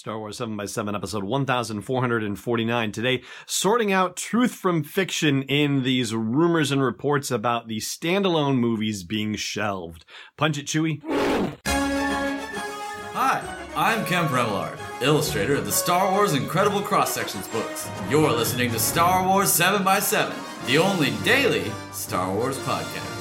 Star Wars 7 by 7 episode 1449 today, sorting out truth from fiction in these rumors and reports about the standalone movies being shelved. Punch it, Chewie. Hi, I'm Kemp Remillard, illustrator of the Star Wars Incredible Cross Sections books. You're listening to Star Wars 7 by 7 the only daily Star Wars podcast.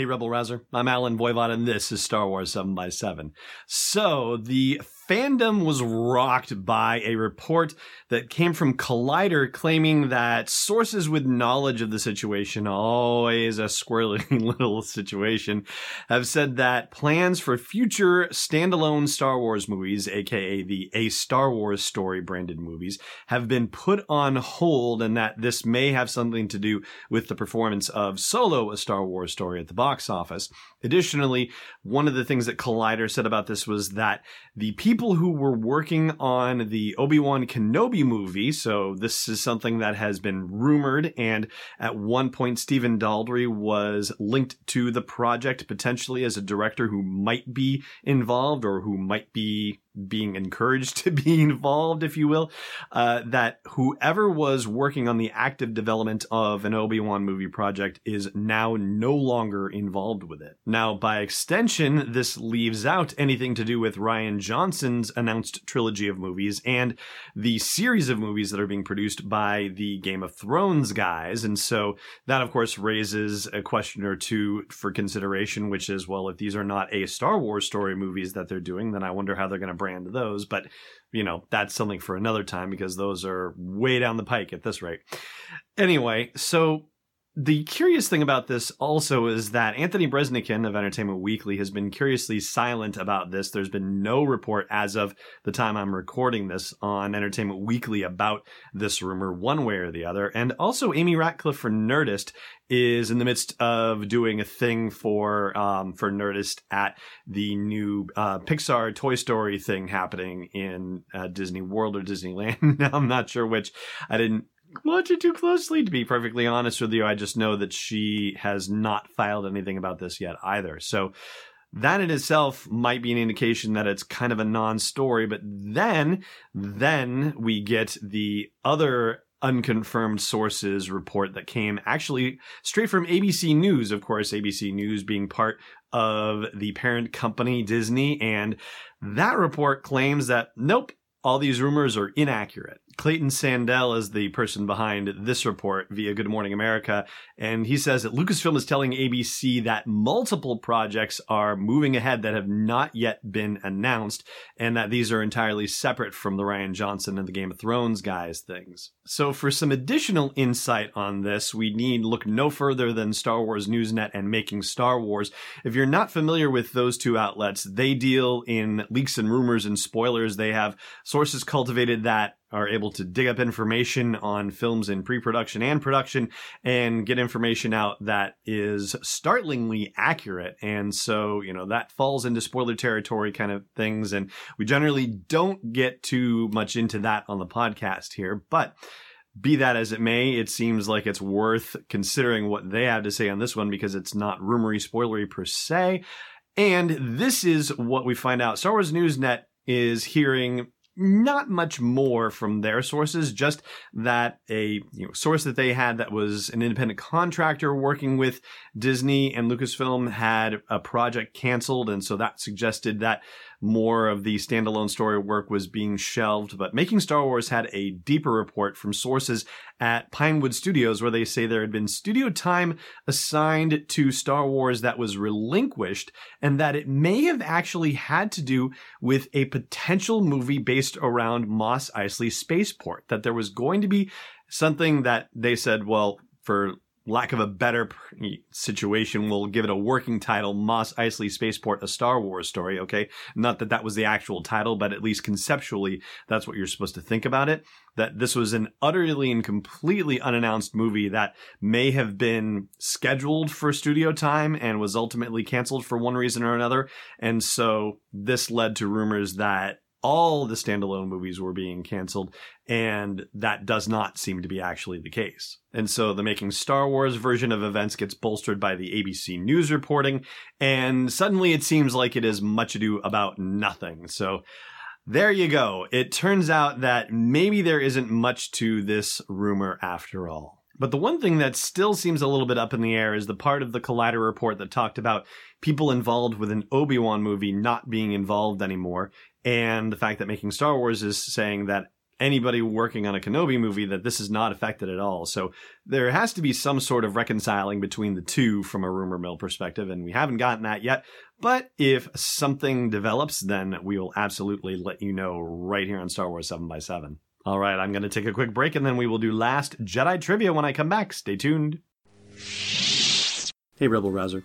Hey, Rebel Rouser. I'm Allen Voivod, and this is Star Wars 7 by 7 So, the fandom was rocked by a report that came from Collider claiming that sources with knowledge of the situation, always a squirrely little situation, have said that plans for future standalone Star Wars movies, aka the A Star Wars Story branded movies, have been put on hold and that this may have something to do with the performance of Solo, A Star Wars Story at the box office. Additionally, one of the things that Collider said about this was that the people who were working on the Obi-Wan Kenobi movie, so this is something that has been rumored, and at one point Stephen Daldry was linked to the project potentially as a director who might be involved or who might be being encouraged to be involved, if you will, uh, that whoever was working on the active development of an Obi-Wan movie project is now no longer involved with it. Now, by extension, this leaves out anything to do with Rian Johnson's announced trilogy of movies and the series of movies that are being produced by the Game of Thrones guys. And so that, of course, raises a question or two for consideration, which is, well, if these are not a Star Wars story movies that they're doing, then I wonder how they're going to brand of those. But, you know, that's something for another time because those are way down the pike at this rate. Anyway, so the curious thing about this also is that Anthony Breznican of Entertainment Weekly has been curiously silent about this. There's been no report as of the time I'm recording this on Entertainment Weekly about this rumor, one way or the other. And also, Amy Ratcliffe for Nerdist is in the midst of doing a thing for um, for Nerdist at the new uh, Pixar Toy Story thing happening in uh, Disney World or Disneyland. I'm not sure which. I didn't watch it too closely, to be perfectly honest with you. I just know that she has not filed anything about this yet either. So that in itself might be an indication that it's kind of a non-story. But then, then we get the other unconfirmed sources report that came actually straight from ABC News. Of course, ABC News being part of the parent company Disney. And that report claims that nope, all these rumors are inaccurate. Clayton Sandell is the person behind this report via Good Morning America. And he says that Lucasfilm is telling ABC that multiple projects are moving ahead that have not yet been announced and that these are entirely separate from the Rian Johnson and the Game of Thrones guys things. So for some additional insight on this, we need look no further than Star Wars Newsnet and Making Star Wars. If you're not familiar with those two outlets, they deal in leaks and rumors and spoilers. They have sources cultivated that are able to dig up information on films in pre-production and production and get information out that is startlingly accurate. And so, you know, that falls into spoiler territory kind of things. And we generally don't get too much into that on the podcast here, but be that as it may, it seems like it's worth considering what they have to say on this one because it's not rumory spoilery per se. And this is what we find out. Star Wars Newsnet is hearing not much more from their sources, just that a you know, source that they had that was an independent contractor working with Disney and Lucasfilm had a project canceled. And so that suggested that more of the standalone story work was being shelved. But Making Star Wars had a deeper report from sources at Pinewood Studios where they say there had been studio time assigned to Star Wars that was relinquished and that it may have actually had to do with a potential movie based around Mos Eisley Spaceport. That there was going to be something that they said, well, for lack of a better situation, we'll give it a working title, Mos Eisley Spaceport, a Star Wars story, okay? Not that that was the actual title, but at least conceptually, that's what you're supposed to think about it. That this was an utterly and completely unannounced movie that may have been scheduled for studio time and was ultimately canceled for one reason or another. And so this led to rumors that all the standalone movies were being canceled, and that does not seem to be actually the case. And so the making Star Wars version of events gets bolstered by the ABC News reporting, and suddenly it seems like it is much ado about nothing. So there you go. It turns out that maybe there isn't much to this rumor after all. But the one thing that still seems a little bit up in the air is the part of the Collider report that talked about people involved with an Obi-Wan movie not being involved anymore, and the fact that making Star Wars is saying that anybody working on a Kenobi movie that this is not affected at all. So there has to be some sort of reconciling between the two from a rumor mill perspective, and we haven't gotten that yet. But if something develops, then we will absolutely let you know right here on Star Wars 7 by 7 all right, I'm going to take a quick break and then we will do last Jedi trivia when I come back. Stay tuned. Hey, Rebel Rouser.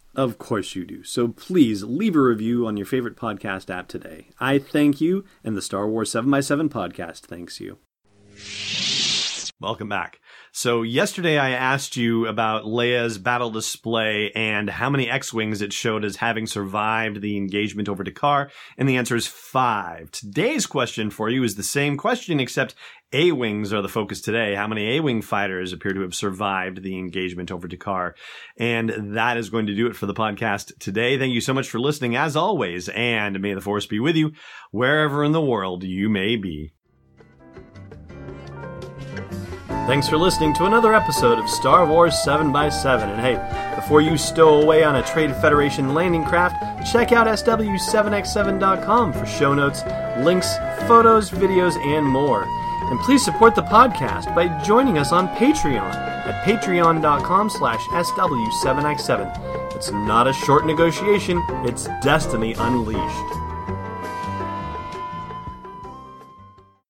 Of course you do. So please leave a review on your favorite podcast app today. I thank you, and the Star Wars 7x7 podcast thanks you. Welcome back. So yesterday I asked you about Leia's battle display and how many X-Wings it showed as having survived the engagement over D'Qar, and the answer is five. Today's question for you is the same question, except A-Wings are the focus today. How many A-Wing fighters appear to have survived the engagement over D'Qar? And that is going to do it for the podcast today. Thank you so much for listening as always, and may the force be with you wherever in the world you may be. Thanks for listening to another episode of Star Wars 7x7. And hey, before you stow away on a Trade Federation landing craft, check out SW7x7.com for show notes, links, photos, videos, and more. And please support the podcast by joining us on Patreon at patreon.com slash SW7x7. It's not a short negotiation, it's destiny unleashed.